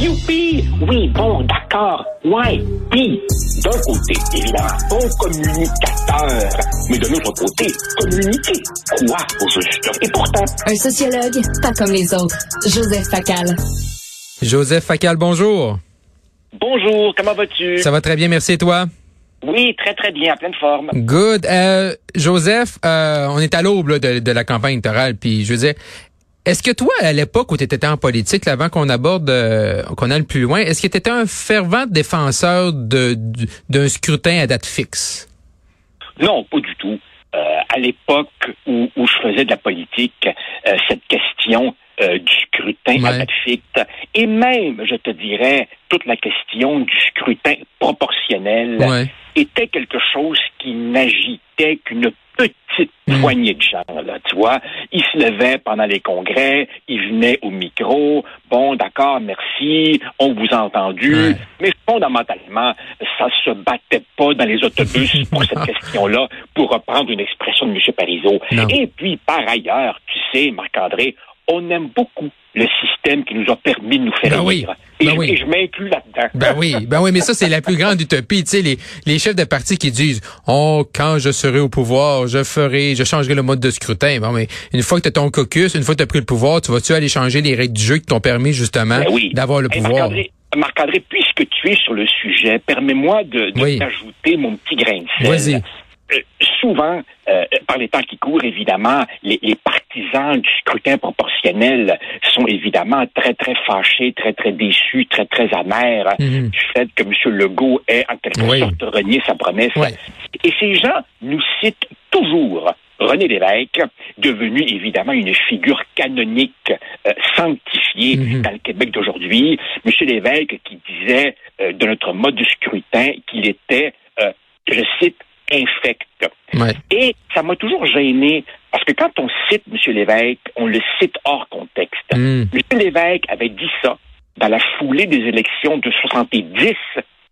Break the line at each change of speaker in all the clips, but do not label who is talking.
Youpi! Oui, bon, d'accord. Ouais. Puis, d'un côté, évidemment, bon communicateur. Mais de l'autre côté, communiquer. Quoi au juste? Et pourtant.
Un sociologue, pas comme les autres. Joseph Facal.
Joseph Facal, bonjour.
Bonjour, comment vas-tu?
Ça va très bien, merci et toi?
Oui, très très bien, en pleine forme.
Good. Euh, Joseph, euh, on est à l'aube là, de, de la campagne électorale, puis je veux dire, est-ce que toi, à l'époque où tu étais en politique, là, avant qu'on aborde, euh, qu'on aille plus loin, est-ce que tu étais un fervent défenseur de, du- d'un scrutin à date fixe?
Non, pas du tout. Euh, à l'époque où, où je faisais de la politique, euh, cette question euh, du scrutin
Ouais.
à date fixe, et même, je te dirais, toute la question du scrutin proportionnel
Ouais.
était quelque chose qui n'agitait qu'une petite
Mm.
poignée de gens, là, tu vois. Ils se levaient pendant les congrès, ils venaient au micro, bon, d'accord, merci, on vous a entendu,
Ouais.
mais fondamentalement, ça se battait pas dans les autobus pour cette question-là, pour reprendre une expression de M. Parizeau.
Non.
Et puis, par ailleurs, tu sais, Marc-André, on aime beaucoup le système qui nous a permis de nous faire
Ben oui.
élire. Et,
Ben
je-
oui.
et je m'inclus là-dedans.
Ben oui, ben oui, mais ça c'est la plus grande utopie, tu sais les les chefs de parti qui disent "Oh, quand je serai au pouvoir, je ferai, je changerai le mode de scrutin." Bon mais une fois que tu as ton caucus, une fois que tu as pris le pouvoir, tu vas-tu aller changer les règles du jeu qui t'ont permis justement
Ben oui.
d'avoir le pouvoir?
Marc-André, puisque tu es sur le sujet, permets-moi de, de
Oui.
t'ajouter mon petit grain de sel.
Vas-y.
Euh, souvent, euh, par les temps qui courent, évidemment, les, les partisans du scrutin proportionnel sont évidemment très, très fâchés, très, très déçus, très, très amers
Mhm.
du fait que M. Legault ait en quelque
Oui.
sorte renié sa promesse. Et ces gens nous citent toujours René Lévesque, devenu évidemment une figure canonique euh, sanctifiée
Mhm.
dans le Québec d'aujourd'hui. M. Lévesque qui disait euh, de notre mode de scrutin qu'il était, euh, je cite, infect.
Ouais.
Et ça m'a toujours gêné parce que quand on cite M. Lévesque, on le cite hors contexte.
Hmm.
M. Lévesque avait dit ça dans la foulée des élections de 70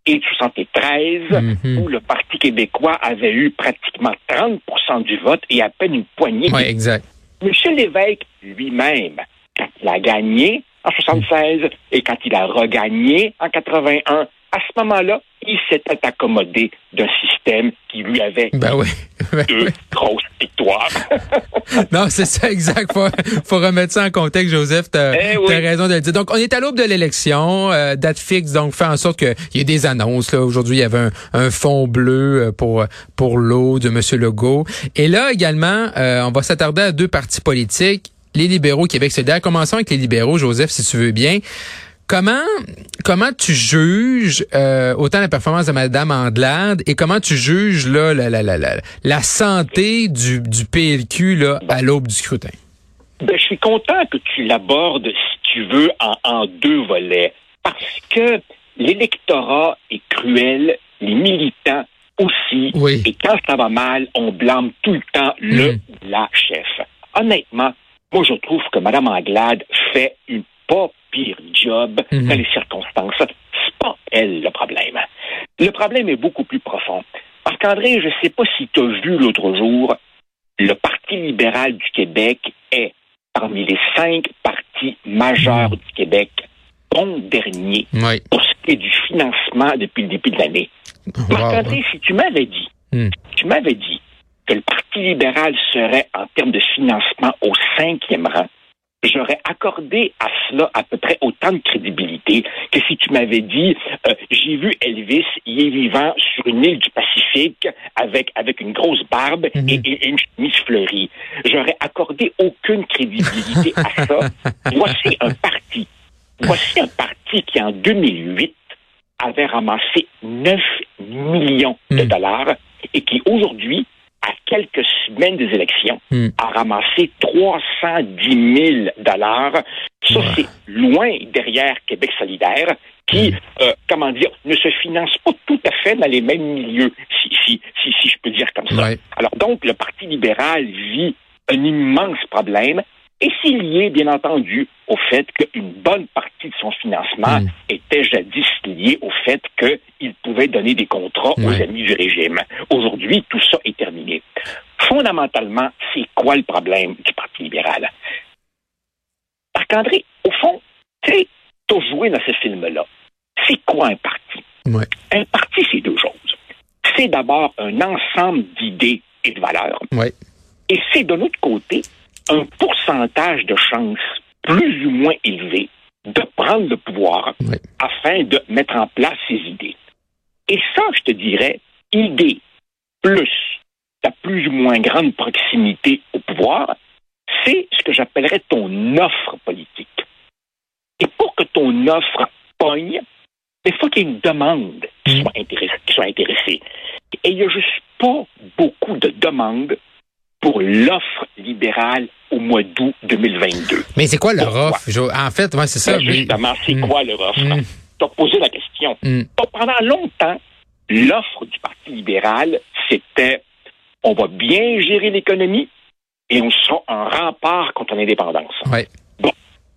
et de 73,
Mhm.
où le Parti québécois avait eu pratiquement 30% du vote et à peine une poignée.
Exact.
M. Lévesque lui-même, quand il a gagné en 76 et quand il a regagné en 81, à ce moment-là, il s'était accommodé d'un système qui lui avait
Ben oui.
Deux grosses victoires.
Non, c'est ça, exact. Faut, faut remettre ça en contexte, Joseph. T'as
Eh oui.
raison de le dire. Donc, on est à l'aube de l'élection, euh, date fixe, donc fait en sorte qu'il y ait des annonces. Là, aujourd'hui, il y avait un, un fond bleu euh, pour pour l'eau de M. Legault. Et là également, euh, on va s'attarder à deux partis politiques, les libéraux Québec solidaire. Commençons avec les libéraux, Joseph, si tu veux bien. Comment comment tu juges euh, autant la performance de Madame Andelade et comment tu juges là la la la la, la santé du du PLQ là à l'aube du scrutin?
Ben, je suis content que tu l'abordes, si tu veux, en, en deux volets. Parce que l'électorat est cruel, les militants aussi.
Oui.
Et quand ça va mal, on blâme tout le temps le ou la chef. Honnêtement, moi, je trouve que Mme Anglade fait une pas pire job
Mhm.
dans les circonstances. C'est pas elle le problème. Le problème est beaucoup plus profond. Parce qu'André, je sais pas si tu as vu l'autre jour, le Parti libéral du Québec est parmi les cinq partis majeurs
Mhm.
du Québec, bon dernier
Oui.
pour ce qui est du financement depuis le début de l'année.
Wow.
Marc-André, si tu m'avais dit,
Hmm.
tu m'avais dit que le Parti libéral serait en termes de financement au cinquième rang, j'aurais accordé à cela à peu près autant de crédibilité que si tu m'avais dit euh, j'ai vu Elvis, il est vivant sur une île du Pacifique avec avec une grosse barbe
Mhm.
et, et une chemise fleurie. J'aurais accordé aucune crédibilité à ça. Voici un parti. Voici un parti qui en 2008 avait ramassé 9 millions de
Mhm.
dollars et qui aujourd'hui à quelques semaines des élections,
Hmm.
a ramassé 310 000 dollars. Ça,
Ouais.
c'est loin derrière Québec solidaire, qui, euh, comment dire, ne se finance pas tout à fait dans les mêmes milieux, si, si, si, si je peux dire comme ça.
Ouais.
Alors donc, le Parti libéral vit un immense problème. Et c'est lié, bien entendu, au fait qu'une bonne partie de son financement
Mm.
était jadis lié au fait qu'il pouvait donner des contrats aux amis du régime. Aujourd'hui, tout ça est terminé. Fondamentalement, c'est quoi le problème du Parti libéral? Parce qu'André, au fond, tu as joué dans ce film-là. C'est quoi un parti?
Ouais.
Un parti, c'est deux choses. C'est d'abord un ensemble d'idées et de valeurs.
Ouais.
Et c'est de l'autre côté un pourcentage de chances plus ou moins élevé de prendre le pouvoir afin de mettre en place ces idées. Et ça, je te dirais, idée plus la plus ou moins grande proximité au pouvoir, c'est ce que j'appellerais ton offre politique. Et pour que ton offre pogne, il faut qu'il y ait une demande qui
Mm.
soit intéressée. Qui soit intéressée. Et il n'y a juste pas beaucoup de demandes pour l'offre libérale au mois d'août 2022.
Mais c'est quoi leur offre? En fait, ouais, c'est ça.
Ben,
mais-
justement, c'est
Mm.
quoi leur offre?
Mm.
Tu as posé la question.
Mm.
Donc, pendant longtemps, l'offre du Parti libéral, c'était on va bien gérer l'économie et on sera un rempart contre l'indépendance.
Ouais.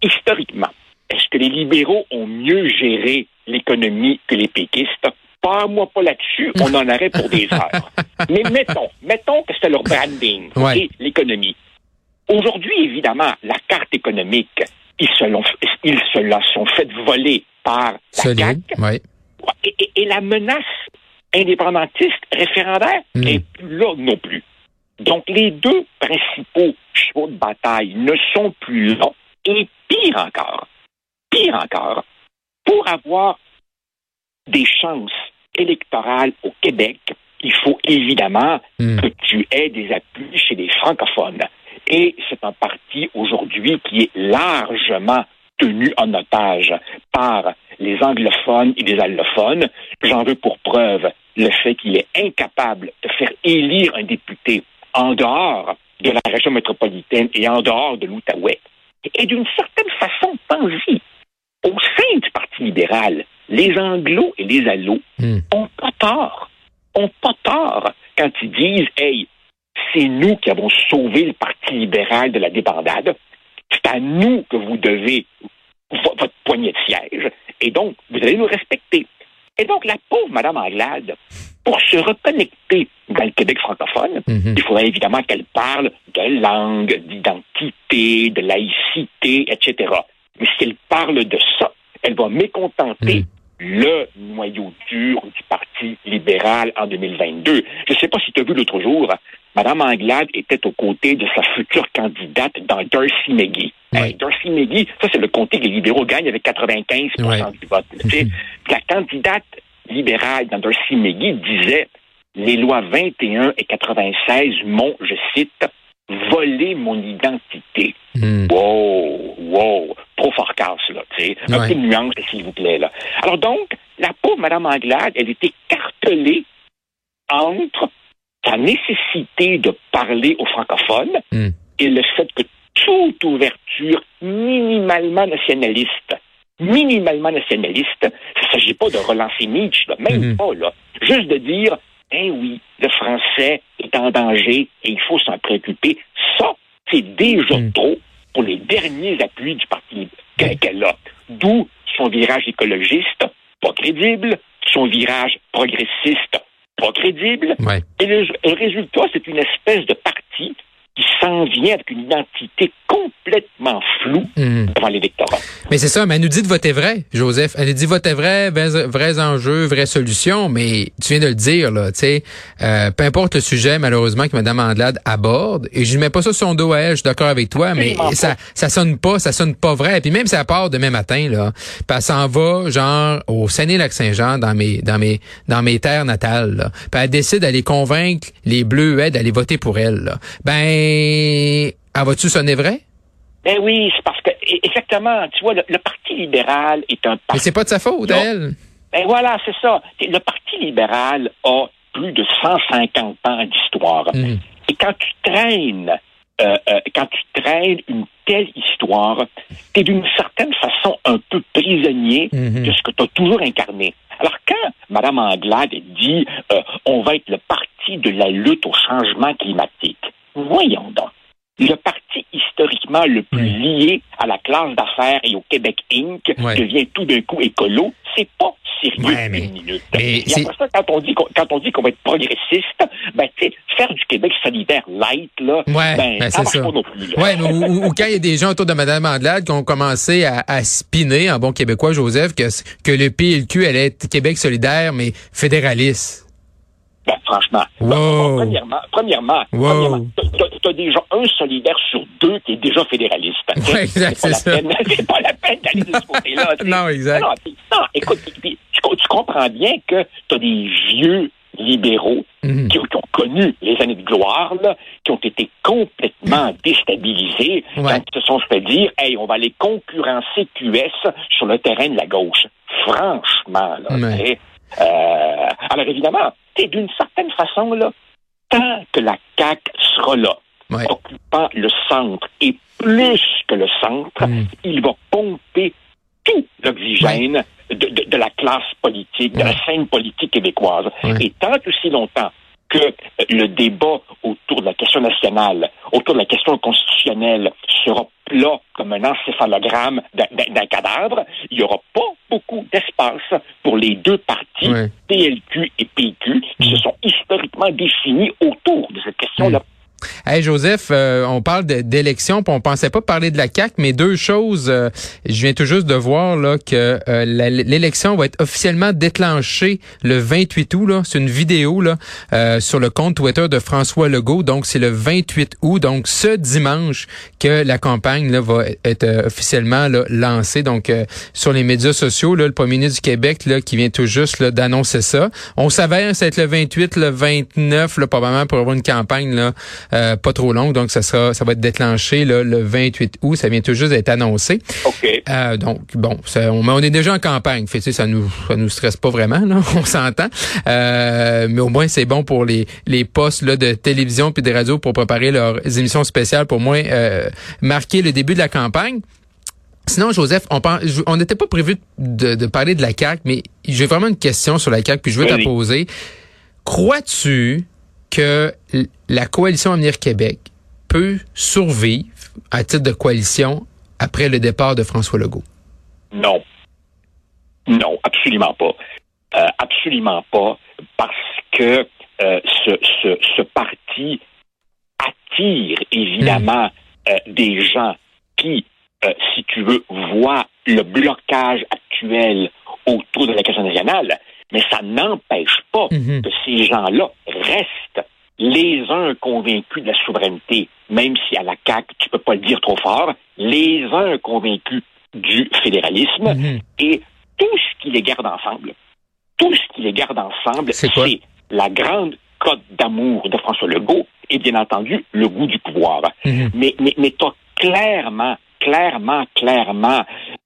Historiquement, est-ce que les libéraux ont mieux géré l'économie que les péquistes? Pas moi pas là-dessus, on en aurait pour des heures. Mais mettons, mettons que c'était leur branding,
Ouais.
l'économie. Aujourd'hui, évidemment, la carte économique, ils se, l'ont- ils se la sont fait voler par la
Solide.
CAQ.
Ouais.
Et, et- et la menace indépendantiste référendaire
Mm.
n'est plus là non plus. Donc, les deux principaux chevaux de bataille ne sont plus là. Et pire encore, pire encore, pour avoir des chances électorales au Québec, il faut évidemment
Mm.
que tu aies des appuis chez les francophones. Et c'est un parti aujourd'hui qui est largement tenu en otage par les anglophones et les allophones. J'en veux pour preuve le fait qu'il est incapable de faire élire un député en dehors de la région métropolitaine et en dehors de l'Outaouais. Et d'une certaine façon, pense-y, au sein du Parti libéral, les anglos et les allos
Mm.
ont pas tort. Ont pas tort quand ils disent, hey, c'est nous qui avons sauvé le Parti libéral de la débandade. C'est à nous que vous devez vo- votre poignée de siège. Et donc, vous allez nous respecter. Et donc, la pauvre Madame Anglade, pour se reconnecter dans le Québec francophone,
Mhm.
il faudrait évidemment qu'elle parle de langue, d'identité, de laïcité, etc. Mais si elle parle de ça, elle va mécontenter
Mm.
le noyau dur du Parti libéral en 2022. Je ne sais pas si tu as vu l'autre jour, Mme Anglade était aux côtés de sa future candidate dans Darcy McGee.
Oui.
Hey, Darcy McGee, ça c'est le comté que les libéraux gagnent avec 95
Ouais.
du vote. Sais, La candidate libérale dans Darcy McGee disait les lois 21 et 96 m'ont, je cite, volé mon identité.
Mm.
Wow, wow, trop fort casse, là, tu sais. Un
Ouais.
peu de nuance, s'il vous plaît, là. Alors donc, la pauvre Madame Anglade, elle était cartelée entre sa nécessité de parler aux francophones
Mm.
et le fait que toute ouverture minimalement nationaliste, minimalement nationaliste, il ne s'agit pas de relancer Nietzsche, là, même
Mhm.
pas, là. Juste de dire, eh oui, le français est en danger et il faut s'en préoccuper. Ça, c'est déjà
Mhm.
trop pour les derniers appuis du parti qu'elle a. D'où son virage écologiste, pas crédible, son virage progressiste, pas crédible.
Ouais.
Et le, le résultat, c'est une espèce de parti qui s'en vient avec une identité complètement floue
Mm.
devant l'électorat.
Mais c'est ça, mais elle nous dit de voter vrai, Joseph. Elle nous dit voter vrai, vrais, vrais enjeux, vraies solutions, mais tu viens de le dire, là, tu sais, euh, peu importe le sujet, malheureusement, que Mme Andelade aborde, et je ne mets pas ça sur son dos à elle, je suis d'accord avec toi, mais
pas.
ça, ça sonne pas, ça sonne pas vrai. Puis même si elle part demain matin, là, puis elle s'en va, genre, au Saguenay-Lac-Saint-Jean, dans mes, dans mes, dans mes terres natales, là, puis elle décide d'aller convaincre les Bleus d'aller voter pour elle, là. Ben, elle va-tu sonner vrai?
Ben oui, c'est parce que, e- exactement, tu vois, le, le Parti libéral est un
Mais
parti.
c'est pas de sa faute, à elle.
Ben voilà, c'est ça. Le Parti libéral a plus de 150 ans d'histoire.
Mhm.
Et quand tu traînes, euh, euh, quand tu traînes une telle histoire, tu es d'une certaine façon un peu prisonnier
Mhm.
de ce que tu as toujours incarné. Alors quand Mme Anglade dit euh, on va être le parti de la lutte au changement climatique, voyons donc. Le parti historiquement le plus lié à la classe d'affaires et au Québec Inc.
Ouais.
devient tout d'un coup écolo. C'est pas sérieux
Ouais, mais-
une minute.
mais
Et après ça, quand on dit qu'on, quand on dit qu'on va être progressiste, ben, tu sais, faire du Québec solidaire light, là,
Ouais,
ben,
ben,
ça
c'est
marche
ça.
pas non plus. là.
Ouais, ou- ou quand il y a des gens autour de Mme Andelade qui ont commencé à, à spinner en bon québécois, Joseph, que, que le PLQ allait être Québec solidaire, mais fédéraliste.
Ben, franchement.
Wow.
Bon, premièrement, premièrement,
Wow.
premièrement, t'as- t'as- t'as déjà un solidaire sur deux qui est déjà fédéraliste.
Ouais, exact,
c'est pas, la
ça.
peine- c'est pas la peine d'aller de ce côté-là.
Non, exact.
Non, écoute, tu, co- tu comprends bien que tu as des vieux libéraux
Mhm.
qui, qui ont connu les années de gloire, là, qui ont été complètement déstabilisés
Ouais.
quand ils se sont fait dire Hey, on va aller concurrencer QS sur le terrain de la gauche. Franchement, là, sais, euh, alors évidemment, d'une certaine façon, là, tant que la CAQ sera là,
Ouais.
occupant le centre et plus que le centre,
Mm.
il va pomper tout l'oxygène de, de- de la classe politique, de
Ouais.
la scène politique québécoise. Et tant aussi longtemps que euh, le débat autour de la question nationale, autour de la question constitutionnelle sera plat comme un encéphalogramme d'un- cadavre, il n'y aura pas beaucoup d'espace pour les deux partis. PLQ et PQ, qui se sont historiquement définis autour de cette question-là.
Hey Joseph, euh, on parle puis on pensait pas parler de la CAC, mais deux choses. euh, je viens tout juste de voir là que euh, l'élection va être officiellement déclenchée le 28 août. Là, c'est une vidéo là euh, sur le compte Twitter de François Legault. Donc c'est le 28 août, donc ce dimanche que la campagne là va être euh, officiellement là, lancée. Donc euh, sur les médias sociaux, là, le premier ministre du Québec là qui vient tout juste d'annoncer ça. On savait ça va être le 28, le 29, là, probablement pour avoir une campagne là. Euh, pas trop longue, donc ça sera, ça va être déclenché là, le 28 août. Ça vient tout juste d'être annoncé.
OK.
Euh, donc bon, ça, on, on est déjà en campagne, fait, tu sais, ça nous, ça nous stresse pas vraiment, là, on s'entend. Euh, mais au moins c'est bon pour les les postes là de télévision puis de radio pour préparer leurs émissions spéciales, pour moins euh, marquer le début de la campagne. Sinon, Joseph, on on n'était pas prévu de, de parler de la CAQ, mais j'ai vraiment une question sur la CAQ, puis je veux te la
Vas-y.
poser. Crois-tu que la coalition Avenir Québec peut survivre à titre de coalition après le départ de François Legault?
Non. Non, absolument pas. Euh, absolument pas, parce que euh, ce, ce, ce parti attire évidemment euh, des gens qui, si tu veux, voient le blocage actuel autour de la question nationale, mais ça n'empêche pas
Mhm.
que ces gens-là restent les uns convaincus de la souveraineté, même si à la CAQ, tu peux pas le dire trop fort, les uns convaincus du fédéralisme,
Mhm.
et tout ce qui les garde ensemble, tout ce qui les garde ensemble,
C'est
la grande cote d'amour de François Legault et bien entendu le goût du pouvoir.
Mhm.
Mais, mais, mais tu clairement, clairement, clairement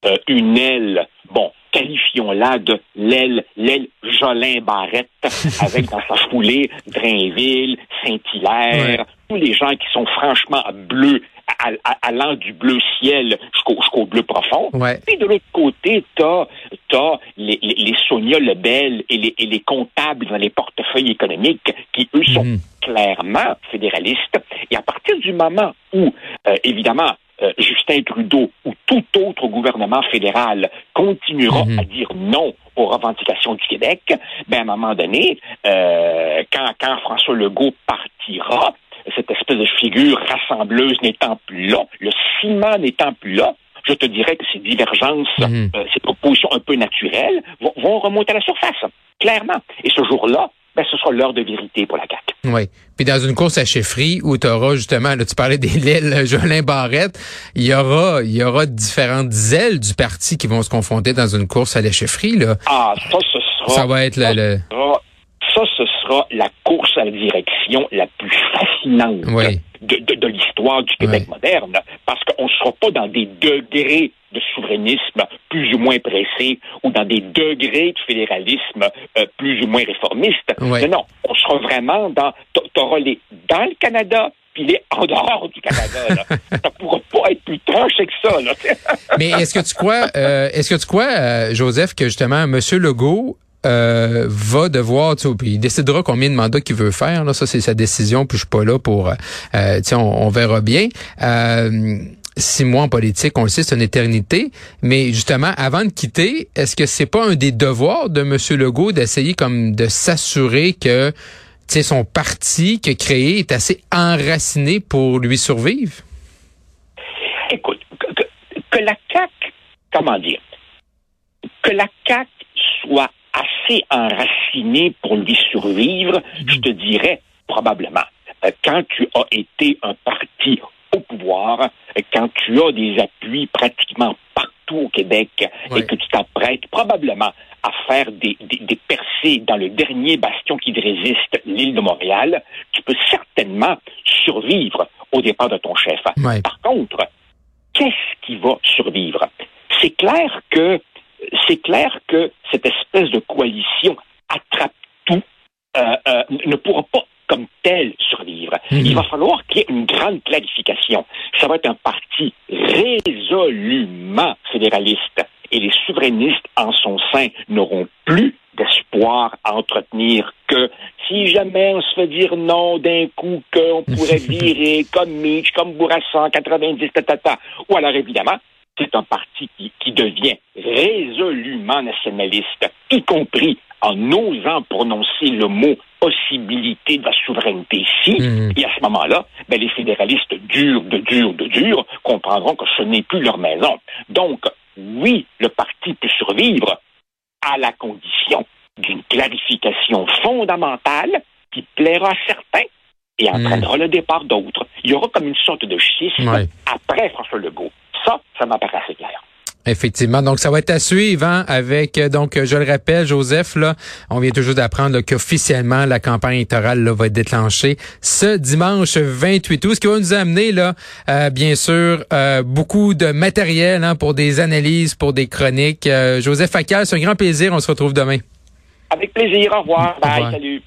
euh, une aile, bon, qualifions-la de l'aile, l'aile Jolin Barrette, avec dans sa foulée Drainville, Saint-Hilaire,
Ouais.
tous les gens qui sont franchement bleus, à- à- allant du bleu ciel jusqu'au bleu profond.
Ouais.
Puis de l'autre côté, t'as as les, les, les Sonia Lebel et les, et les comptables dans les portefeuilles économiques qui, eux, sont
Mhm.
clairement fédéralistes. Et à partir du moment où, euh, évidemment, euh, Justin Trudeau ou tout autre gouvernement fédéral continuera
Mhm.
à dire non aux revendications du Québec, ben à un moment donné, euh, quand, quand François Legault partira, cette espèce de figure rassembleuse n'étant plus là, le ciment n'étant plus là, je te dirais que ces divergences,
Mhm.
euh, ces propositions un peu naturelles vont, vont remonter à la surface, clairement. Et ce jour-là, ben, ce sera l'heure de vérité pour la CAQ.
Oui. Puis dans une course à chefferie où tu auras justement, là, tu parlais des ailes Jolin Barrette, il y aura, il y aura différentes ailes du parti qui vont se confronter dans une course à la chefferie, là.
Ah, ça, ce sera...
Ça va être le,
ça, ce sera la course à la direction la plus fascinante
Oui.
de, de- de l'histoire du Québec
Oui.
moderne, parce qu'on ne sera pas dans des degrés de souverainisme plus ou moins pressés ou dans des degrés de fédéralisme euh, plus ou moins réformistes.
Oui.
Non, non, on sera vraiment dans... Tu auras les dans le Canada puis les en dehors du Canada. Là. ça pourra pas être plus tranché que ça. Là.
Mais est-ce que tu crois, euh, est-ce que tu crois, euh, Joseph, que justement, M. Legault euh, va devoir, tu sais, puis il décidera combien de mandats qu'il veut faire. Là, ça, c'est sa décision, puis je suis pas là pour, euh, tu sais, on, on verra bien. Euh, six mois en politique, on le sait, c'est une éternité. Mais justement, avant de quitter, est-ce que c'est pas un des devoirs de M. Legault d'essayer comme de s'assurer que son parti a créé est assez enraciné pour lui survivre?
Écoute, que, la CAQ, comment dire, que la CAQ soit assez enracinée pour lui survivre, je te dirais probablement. Euh, quand tu as été un parti au pouvoir, quand tu as des appuis pratiquement partout au Québec et que tu t'apprêtes probablement à faire des, des, percées dans le dernier bastion qui résiste, l'île de Montréal, tu peux certainement survivre au départ de ton chef. Par contre, qu'est-ce qui va survivre? C'est clair que c'est clair que cette espèce de coalition attrape tout euh, euh, ne pourra pas comme tel survivre. Mhm. Il va falloir qu'il y ait une grande clarification. Ça va être un parti résolument fédéraliste et les souverainistes en son sein n'auront plus d'espoir à entretenir que si jamais on se fait dire non d'un coup qu'on pourrait virer comme Mitch, comme Bourassa en 90, tata, ou alors évidemment, c'est un parti qui, qui devient résolument nationaliste, y compris en osant prononcer le mot possibilité de la souveraineté ici. Mhm. Et à ce moment-là, ben, les fédéralistes durs, de durs, de durs comprendront que ce n'est plus leur maison. Donc, oui, le parti peut survivre à la condition d'une clarification fondamentale qui plaira à certains et entraînera mhm. le départ d'autres. Il y aura comme une sorte de schisme après François Legault. Ça, ça m'apparaît assez clair.
Effectivement. Donc, ça va être à suivre hein, avec, euh, donc, je le rappelle, Joseph, là, on vient toujours d'apprendre qu'officiellement, la campagne électorale là, va être déclenchée ce dimanche 28 août, ce qui va nous amener, là, euh, bien sûr, euh, beaucoup de matériel hein, pour des analyses, pour des chroniques. Joseph Facal, c'est un grand plaisir. On se retrouve demain.
Avec plaisir. Au revoir. Bye. Salut.